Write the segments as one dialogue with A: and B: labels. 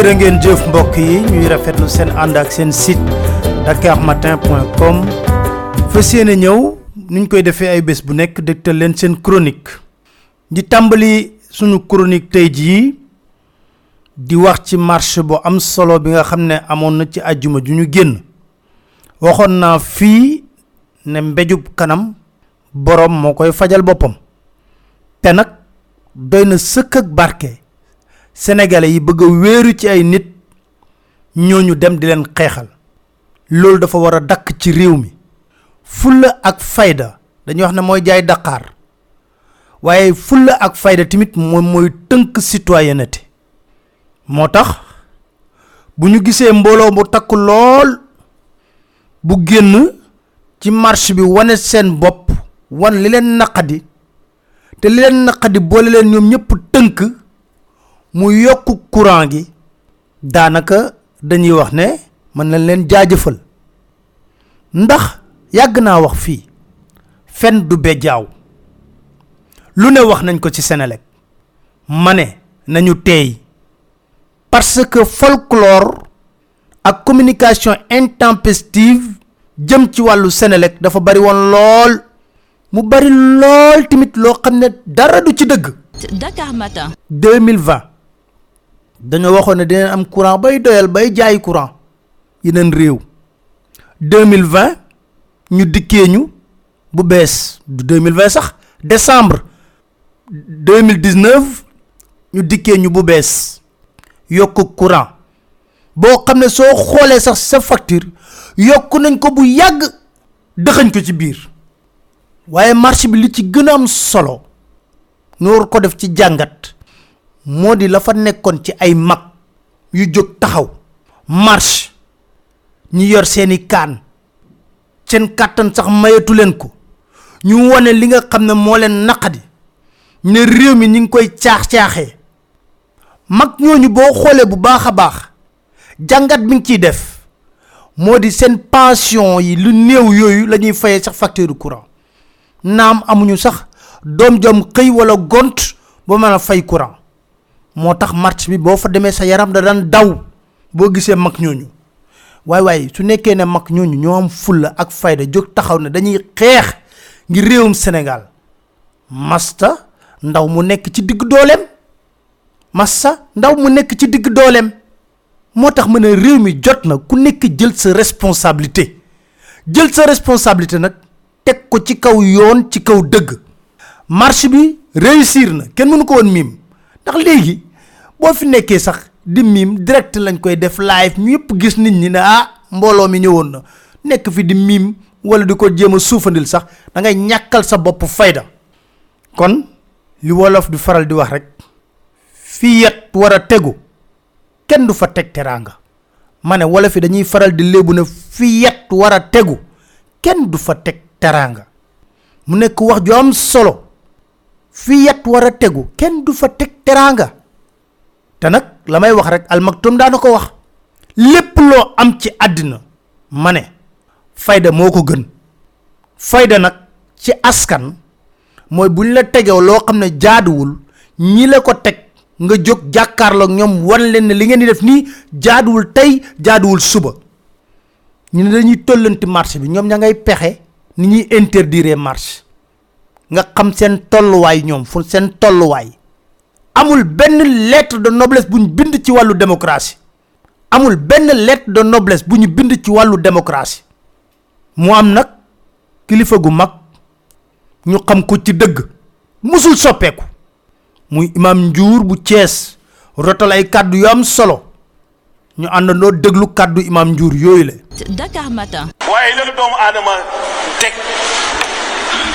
A: jërë ngeen jëf mbokk yi ñuy rafetlu seen ànd ak seen site dakarmatin.com fas yéene ñëw nuñ koy defee ay bés bu nekk dégtal leen seen chronique. Di tàmbali sunu chronique tey jii di wax ci bu am solo bi nga xam ne amoon na ci àjjuma ju ñu génn. Waxoon naa fii ne mbéjub kanam borom moo koy fajal boppam. Te nag doy na sëkk ak barke sénégalais yi bëgg wéeru ci ay nit ñooñu dem di leen xeexal. Loolu dafa war a dakk ci réew mi. Fulla ak fayda dañuy wax ne mooy jaay Dakar. Waaye fulla ak fayda tamit moom mooy tënk citoyenneté. Moo tax bu ñu bu takk lool bu génn ci marche bi wane seen bopp wan li leen naqadi te li leen naqadi boole leen ñoom ñëpp tënk mu courant gi daanaka dañuy wax ne mën nañ leen jaajëfal. Ndax yàgg naa wax fii fen du bejaaw lu ne wax nañ ko ci Senelec. Ma ne nañu teey. Parce que folklore ak communication intempestive jëm ci wàllu Senelec dafa bari woon lool. Mu bari lool tamit loo xam ne dara du ci dëgg.
B: Dakar Matin.
A: 2020 dañoo waxoon ne dinañ am courant bay doyal bay jaay courant yeneen réew. 2020 ñu dikkee ñu bu bees du 2020 sax décembre 2019 ñu dikkee ñu bu bees yokk courant. boo xam ne soo xoolee sax sa facture yokk nañ ko bu yàgg dëxañ ko ci biir. waaye marché bi li ci gën a am solo ñu war ko def ci jàngat moo di la fa nekkoon ci ay mag yu jóg taxaw marche. ñi yor seeni kaan. seen kàttan sax mayatu leen ko. ñu wane li nga xam ne moo leen naqadi. ne réew mi ñi ngi koy caax-caaxee mag ñooñu boo xoolee bu baax a baax. jàngat bi nga ciy def. moo di seen pension yi lu néew yooyu la ñuy fayee sax facture courant. naam amuñu sax doom jom xëy wala gont ba mën a fay courant moo tax marche bi boo fa demee sa yaram da daan daw boo gisee mag ñooñu. waaye waaye su nekkee ne mag ñooñu ñoo am fulla ak fayda jóg taxaw ne dañuy xeex ngir réewum Sénégal. Masta ndaw mu nekk ci digg dooleem. Massa ndaw mu nekk ci digg dooleem. moo tax ma ne réew mi jot na ku nekk jël sa responsabilité. jël sa responsabilité nag teg ko ci kaw yoon ci kaw dëgg. Marche bi réussir na. kenn mënu ko woon miim ndax léegi boo fi nekkee sax di miim direct lañ koy def live ñu gis nit ñi ne ah mbooloo mi ñëwoon na. Nekk fi di miim wala di ko jéem a suufandil sax da ngay ñàkkal sa bopp fayda. Kon li wolof di faral di wax rek fi yet war a tegu kenn du fa teg teraanga. Ma ne wolof yi dañuy faral di léebu ne fi yet war a tegu kenn du fa teg teraanga. Mu nekk wax ju am solo fi yet war a tegu. Kenn du fa teg teraanga. Te nag la may wax rek almaktum daana ko wax. Lépp loo am ci àddina ma ne fayda moo ko gën. Fayda nag ci askan mooy buñ la tegew loo xam ne jaaduwul ñi la ko teg nga jóg jàkkaarloog ñoom wan leen ne li ngeen di def nii jaaduwul tey jaaduwul suba. Ñu ne dañuy tollanti marché bi ñoom ña ngay pexe ni ñuy interdire marche nga xam seen tolluwaay ñoom fu seen tolluwaay. Amul benn lettre de noblesse bu ñu bind ci wàllu démocratie. Amul benn lettre de noblesse bu ñu bind ci wàllu démocratie. Mu am nag kilifa gu mag ñu xam ko ci dëgg. Musul soppeeku. Muy imam njuur bu Cees rotal ay kàddu yu am solo. Ñu àndandoo déglu kàddu imam njuur yooyu la.
B: Dakar Matin.
C: waaye doomu aadama teg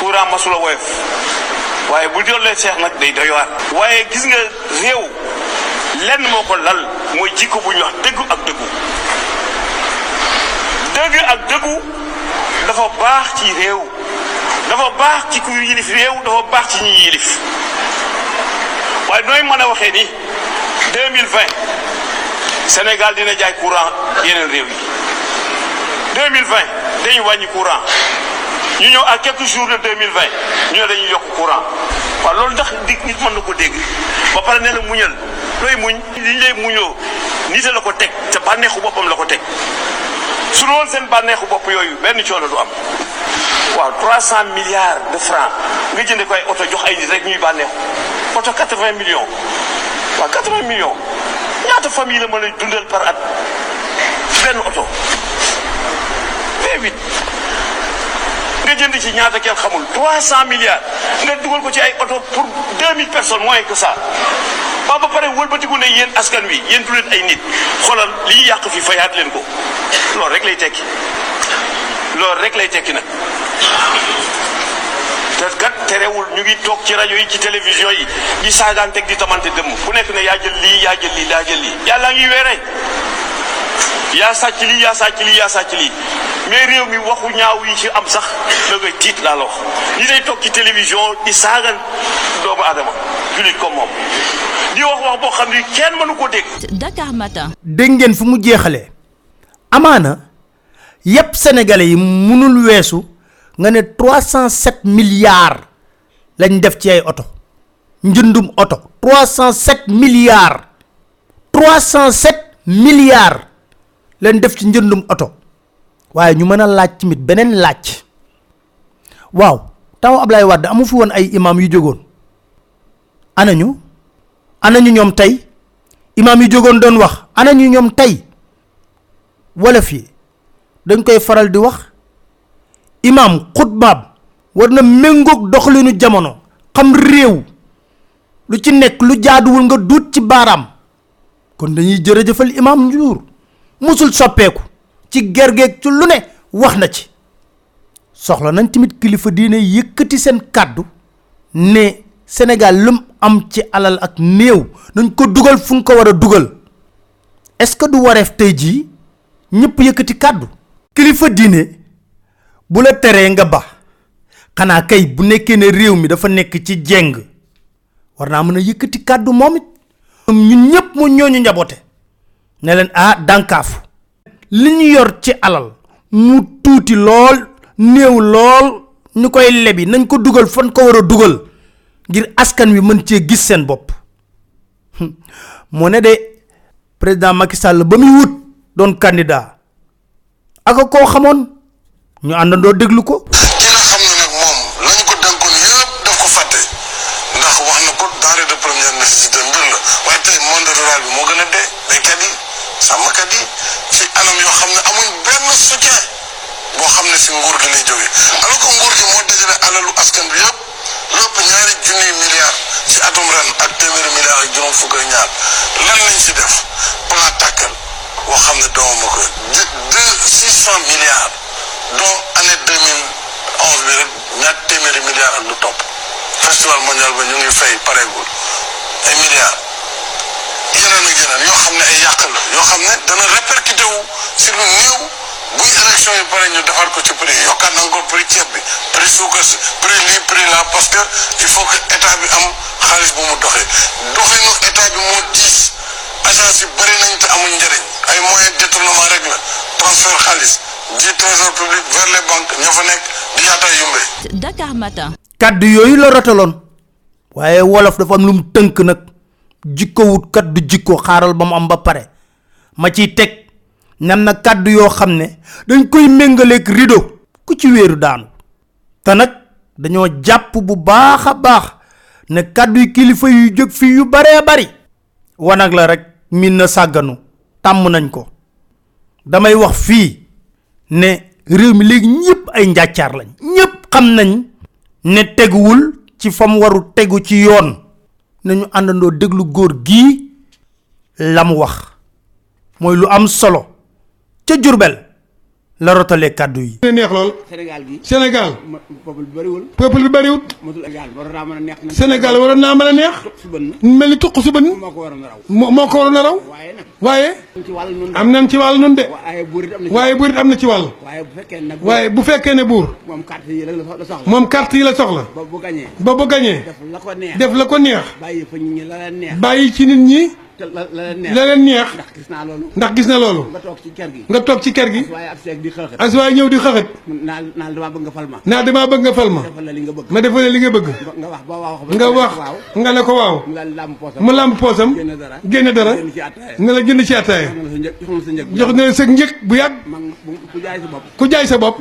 C: courant masula woyof. Waaye bu doon leen seex nag day doy waar. Waaye gis nga réew lenn moo lal mooy jikko bu ñuy wax ak ak dafa baax ci dafa baax ci ku yilif dafa baax ci yilif. Waaye nooy mën a ni 2020 Sénégal dina jaay courant yeneen yi. 2020 dañuy wàññi courant ñu ñëw à quelques jours de 2020 ñu ne dañuy yokk courant. Waaw loolu ndax di nit mën na ko dégg. Ba pare muñal. Looy muñ? Lay muñoo nit la ko teg. Te bànneexu boppam la ko teg. Su seen bànneexu bopp yooyu benn coono du am. Waaw 300 milliards de francs nga ko ay oto jox ay nit rek ñuy bànneexu. Oto 80 millions. Waaw 80 millions. Ñaata famille la mën a dundal par at? Benn oto. V8 nga jënd ci ñaata kenn xamul 300 milliards nga dugal ko ci ay oto pour 2000 personnes moins que ça ba ba pare wëlbatiku ne yéen askan wi yéen du leen ay nit xoolal li yàq fi fayaat leen ko loolu rek lay tekki loolu rek lay tekki nag te kat terewul ñu ngi toog ci rajo yi ci télévision yi di saagaan di tamante dëmm ku nekk ne yaa jël lii yaa jël lii yaa jël lii yàlla ngi weere yaa sàcc lii yaa sàcc lii yaa sàcc lii mais réew mi waxu ñaaw yi ci am sax da ngay tiit laa la wax. Ñi day toog ci télévision di saagan doomu aadama jullit comme moom. Di wax wax boo xam ni kenn mënu ko dégg.
B: Dakar Matin.
A: dégg ngeen fu mu jeexalee. Amaana yépp sénégalais yi munul weesu nga ne 307 milliards lañ def ci ay oto. Njëndum oto 307 milliards. 307 milliards lañ def ci njëndum oto waaye ñu mën a laaj tamit beneen laaj. Waaw taw Ablaye Wade amu fi woon ay imam yu jógoon. Anañu anañu ñoom tey? Imam yu jógoon doon wax anañu ñoom tey? Wolof yi dañ koy faral di wax imam xutbaab war na méngoog doxalinu jamono xam réew lu ci nekk lu jaaduwul nga duut ci baaraam. Kon dañuy jërëjëfal imam njuur musul soppeeku ci gergeeg ci lu ne wax na ci. Soxla nañ tamit kilifa diine yëkkati seen kàddu ne Sénégal lum am ci alal ak néew nañ ko dugal fu ko war a dugal. Est-ce que du wareef tey jii ñëpp yëkkati kàddu? Kilifa diine bu la teree nga ba. Xanaa kay bu nekkee ne réew mi dafa nekk ci jeng war naa mën a yëkkati kàddu moom ñun ñëpp mu ñooñu njaboote. Ne leen ah dànkaafu li ñu yor ci alal mu tuuti lool néew lool ñu koy lebi nañ ko dugal fan ko war a dugal ngir askan wi mën cee gis seen bopp. Moo ne de président Macky Sall ba muy wut doon candidat aka koo xamoon ñu àndandoo déglu ko
D: anam yoo xam ne amuñ benn soutien boo xam ne si nguur gi lay jógee. Alors que nguur gi moo dajale alalu askan bi yëpp lépp ñaari junniy milliards si atum ren ak téeméeri milliards ak juróom fukk ñaar. Lan lañ si def? Xam ne doomam ko deux deux six cent milliards dont téeméeri milliards ak lu topp. Festival mondial ba ñu ngi fay pareegul. Ay milliards. Yeneen ak yeneen yoo xam ne ay yàq la yoo xam ne dana répercuté wu si lu néew buy élection yi pare ñu defar ko ci prix yokkaat encore prix ceeb bi prix suukar si prix lii prix là parce que il faut que état bi am xaalis bu mu doxee. Doxinu état bi moo diis agence yi bëri nañ te amuñ njëriñ ay moyens détournement rek la transfert xaalis ji trésor public vers les banques ña fa nekk di yaataa yumbe
B: Dakar Matin.
A: kàddu yooyu la rotaloon. Waaye wolof dafa am lu mu tënk nag jikko wut kat du jikko xaaral ba mu am ba pare. ma ciy teg ñam na kàddu yoo xam ne dañ koy méngaleeg rido ku ci wéeru daanu. te nag dañoo jàpp bu baax baax ne kàddu yi kilifa yu jóg fii yu baree bari. wanag la rek min na sàgganu. tàmm nañ ko. damay wax fii ne réew mi léegi ñëpp ay njàccaar lañ. xam nañ ne teguwul ci fam waru tegu ci yoon nañu àndandoo déglu góor gii la mu wax. Mooy lu am solo ca jurbel la rotalee kàddu yi.
E: Ne neex lool.
C: Sénégal gi.
E: Sénégal.
C: Ma peuple bi bëriwul.
E: Peuple bi bariwut
C: mosul Sénégal
E: waroon naa mën a neex
C: su
E: mel ni tuq si bën
C: moo ko waroon a raw.
E: Moo ko waroon a raw.
C: Waaye
E: am nañ ci wàll nun de.
C: Waaye buur it am na ci
E: waaye burit am na ci wàll.
C: Waaye bu fekkee nag
E: waaye bu fekkee ne buur
C: moom carte yi la sox- la soxla.
E: moom carte yi la soxla.
C: Ba bu gañee. Def la ko
E: def la ko neex.
C: Bàyyi fa ñu ñi la neex.
E: Bàyyi ci nit ñi
C: te la la neex.
E: La leen neex.
C: Ndax gis naa loolu.
E: Ndax gis na loolu.
C: Nga toog ci kër gi.
E: Nga toog ci kër gi.
C: Waaye ab seeg di xëxët.
E: As waaye ñëw di xaxat
C: naal naal damaa bëgg nga fal ma.
E: Naa damaa bëgg nga fal ma.
C: Defal la li nga bëgg.
E: Ma defal li nga bëgg.
C: Nga wax ba wax
E: nga wax nga ne ko waaw.
C: Mu daal làmb poosam.
E: Mu lamb poosam.
C: Génne dara.
E: Génne
C: attaaya
E: ne la jënd ci ataaya
C: jox na na sa njëg
E: bu yàgg.
C: ku jaay sa bopp.
E: Ku jaay sa bopp.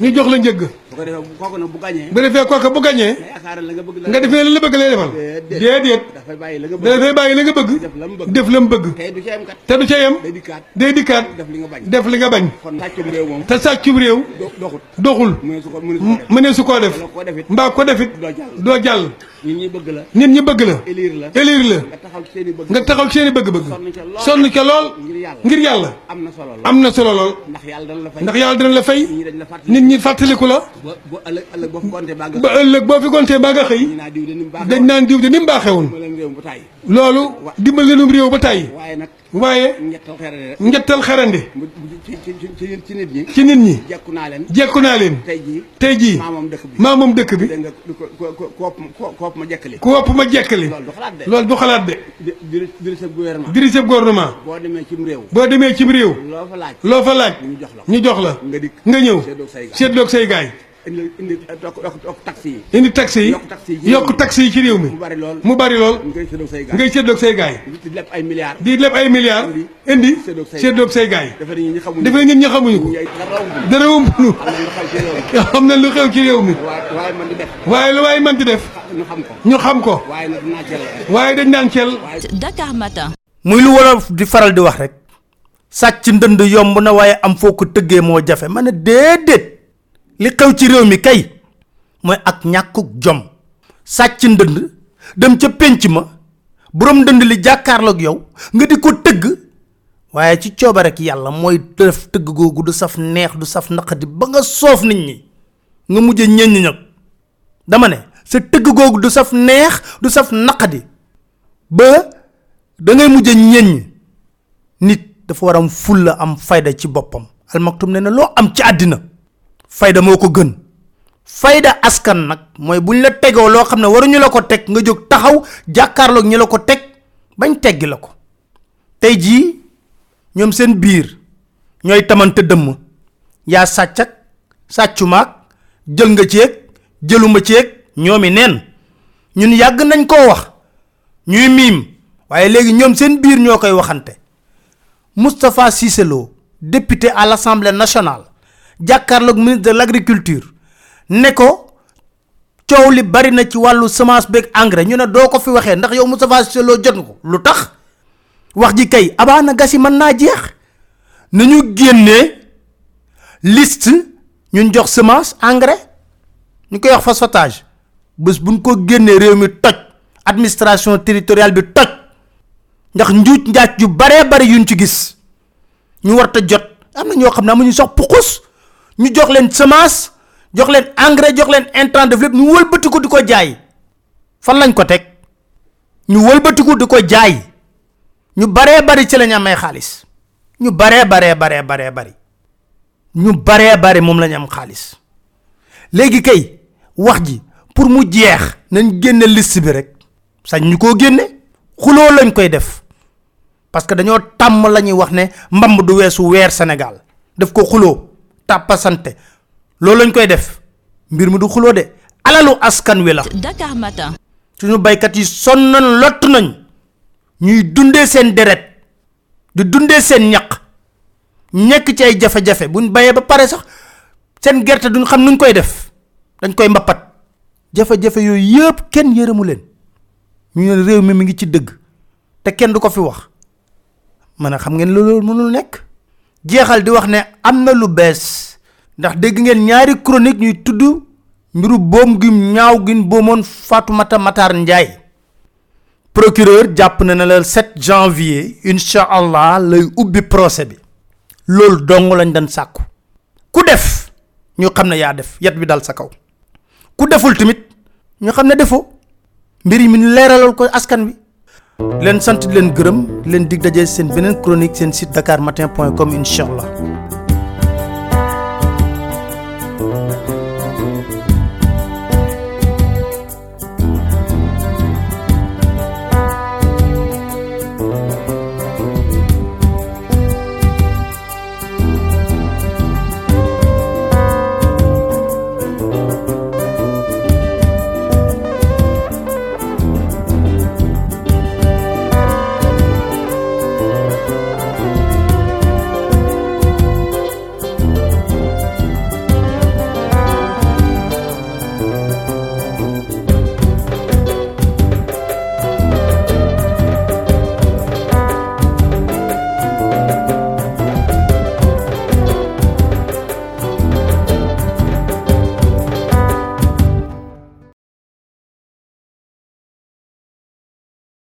C: Ñu jox la njëg.
E: La
C: bu defee kooku bu gañee.
E: Defee
C: nga la la
E: nga defee li la bëgg lay defal. Déedéet.
C: Dafay bàyyi la nga bëgg. def la mu bëgg
E: te du ca yem.
C: Day dikkaat. Def li nga bañ.
E: Te sàccum réew doxul.
C: Mu ne su
E: koo def. Mbaa ko def it
C: doo jàll.
E: Doo jàll
C: ñun ñi bëgg la
E: nit ñi bëgg la
C: élire la
E: élire la
C: nga taxaw ci seen i bëgg
E: nga taxaw ci seen i bëgg-bëgg
C: sonn ca lool
E: sonn ca lool
C: ngir yàlla
E: ngir yàlla
C: am na solo lool
E: am na solo lool
C: ndax yàlla dana la fay
E: ndax yàlla dina la fay
C: nit ñi dañ la fàttali
E: nit ñi fàttaliku la
C: ba ba ëllëg ëllëg boo fi compté baa nga
E: ba ëllëg boo fi gontee baa nga xëy
C: ñu naa diw de ni mu baax
E: dañ naan diw de ni mu baaxewoon
C: ma leen réew bu tàyyi
E: loolu dimbal leenum réew ba tàyyi
C: waaye nag
E: waaye
C: ñettal xere rek
E: njëttal xarande
C: ci nit ñi.
E: Ci nit ñi.
C: Jekku naa leen.
E: Jekku naa leen.
C: Tey jii
E: tey jii
C: maa moom dëkk bi.
E: maa moom dëkk bi.
C: Dégg nga ko koop ma jekkali.
E: Ku wopp ma jekkali.
C: Loolu du xalaat de.
E: Loolu du xalaat de.
C: Di di di sa gouvernement.
E: Dirigé gouvernement.
C: Boo demee cim réew.
E: Boo demee cim réew.
C: Loo fa laaj.
E: Loo fa laaj.
C: Ñu jox la
E: ñu jox la.
C: Nga dikk.
E: Nga ñëw.
C: Seetloog say gaay. Indi indi tokk taxi yi.
E: Indi taxi yi
C: Yokk taxi yi. ci réew mi. mu bari lool.
E: Mu bari lool.
C: Ngay seetloog say gaay.
E: Ngay seetloog say gaay.
C: Di lépp ay milliards.
E: Di leb ay milliards.
C: Indi. Seetloog say
E: gaay.
C: dafa ni ñi xamuñu.
E: Dafay ñun ñi xamuñu ko.
C: Dara rawul
E: dara
C: na lu xew ci réew mi.
E: Yoo xam ne lu xew ci réew mi.
C: Waaye waaye man di def.
E: Waaye lu waaye man di def.
C: Ñu xam ko.
E: Ñu xam ko.
C: Waaye nag dinaa ceel
E: waaye dañ naan cel
B: Dakar Matin.
A: muy lu wolof di faral di wax rek. Sàcc ndënd yomb na waaye am foo ko tëggee moo jafe. Ma ne déedéet. Li xew ci réew mi kay mooy ak ñàkkuk jom. Sàcc ndënd dem ca pénc ma borom ndënd li jàkkaarloog yow nga di ko tëgg. Waaye ci cooba rek yàlla mooy def tëgg googu du saf neex du saf naqadi ba nga soof nit ñi nga mujj ñeñ ñag dama ne sa tëgg googu du saf neex du saf naqadi ba da ngay mujj ñeñ nit dafa war am am fayda ci boppam. Almaktum ne na loo am ci àddina fayda moo ko gën. Fayda askan nag mooy buñ la tegoo loo xam ne waruñu la ko teg nga jóg taxaw jàkkaarloog ñi la ko teg bañ teggi la ko. Tey jii ñoom seen biir ñooy tamante dëmm. Yaa sàcc ak sàccumaak jël nga ceeg jëluma ceeg ñoomi neen. Ñun yàgg nañ koo wax ñuy miim waaye seen biir waxante. Moustapha Cissé Lo député à l'Assemblée nationale jàkkaarloog ministre de l'agriculture ne ko coow li bari na ci wàllu semence beeg engrais ñu ne doo ko fi waxee ndax yow Moustapha Cissé Lo jot ko. lu tax? wax ji kay abaana gas yi mën naa jeex. nañu génnee liste ñun jox semence engrais. ñu koy wax phosphatage. bés buñ ko génnee réew mi toj. administration territoriale bi toj. ndax njuuj njaaj yu baree bari yuñ ci gis. ñu war ta jot. am na ñoo xam ne amuñu sax pukus ñu jox leen semence jox leen engrais jox leen intrant def lépp ñu wëlbatiku di ko jaay. Fan lañ ko teg? Ñu wëlbatiku di ko jaay. Ñu baree bari ci lañ amee xaalis. Ñu baree baree baree baree bari. Ñu baree bari moom lañ am xaalis. Léegi kay wax ji pour mu jeex nañ génne liste bi rek. Sañ ñu koo génne? Xuloo lañ koy def. Parce que dañoo tàmm la ñuy wax ne mbamb du weesu weer Sénégal. Def ko xuloo tàppasante. Loolu lañ koy def. Mbir mi du xuloo de. Alalu askan wi la.
B: Dakar Matin.
A: suñu baykat yi sonn nañ lott nañ. Ñuy dundee seen deret. Di dundee seen ñaq. Nekk ci ay jafe-jafe. Buñ bayee ba pare sax seen gerte duñ xam nuñ koy def. Dañ koy mbappat. Jafe-jafe yooyu yëpp kenn yërëmu leen. Ñu ne réew mi mi ngi ci dëgg. Te kenn du ko fi wax. Man a xam ngeen loolu mënul nekk jeexal di wax ne am na lu bees. Ndax dégg ngeen ñaari chronique ñuy tudd mbiru boom gi ñaaw gi boomoon Fatoumata Matar Ndiaye. Procureur jàpp na ne le 7 janvier incha allah lay ubbi procès bi. Loolu dong lañ doon sàkku. Ku def ñu xam ne def yet bi dal sa kaw. Ku deful tamit ñu xam ne defoo. Mbir mi ko askan wi leen sant di leen gërëm leen dig daje seen beneen chronique site allah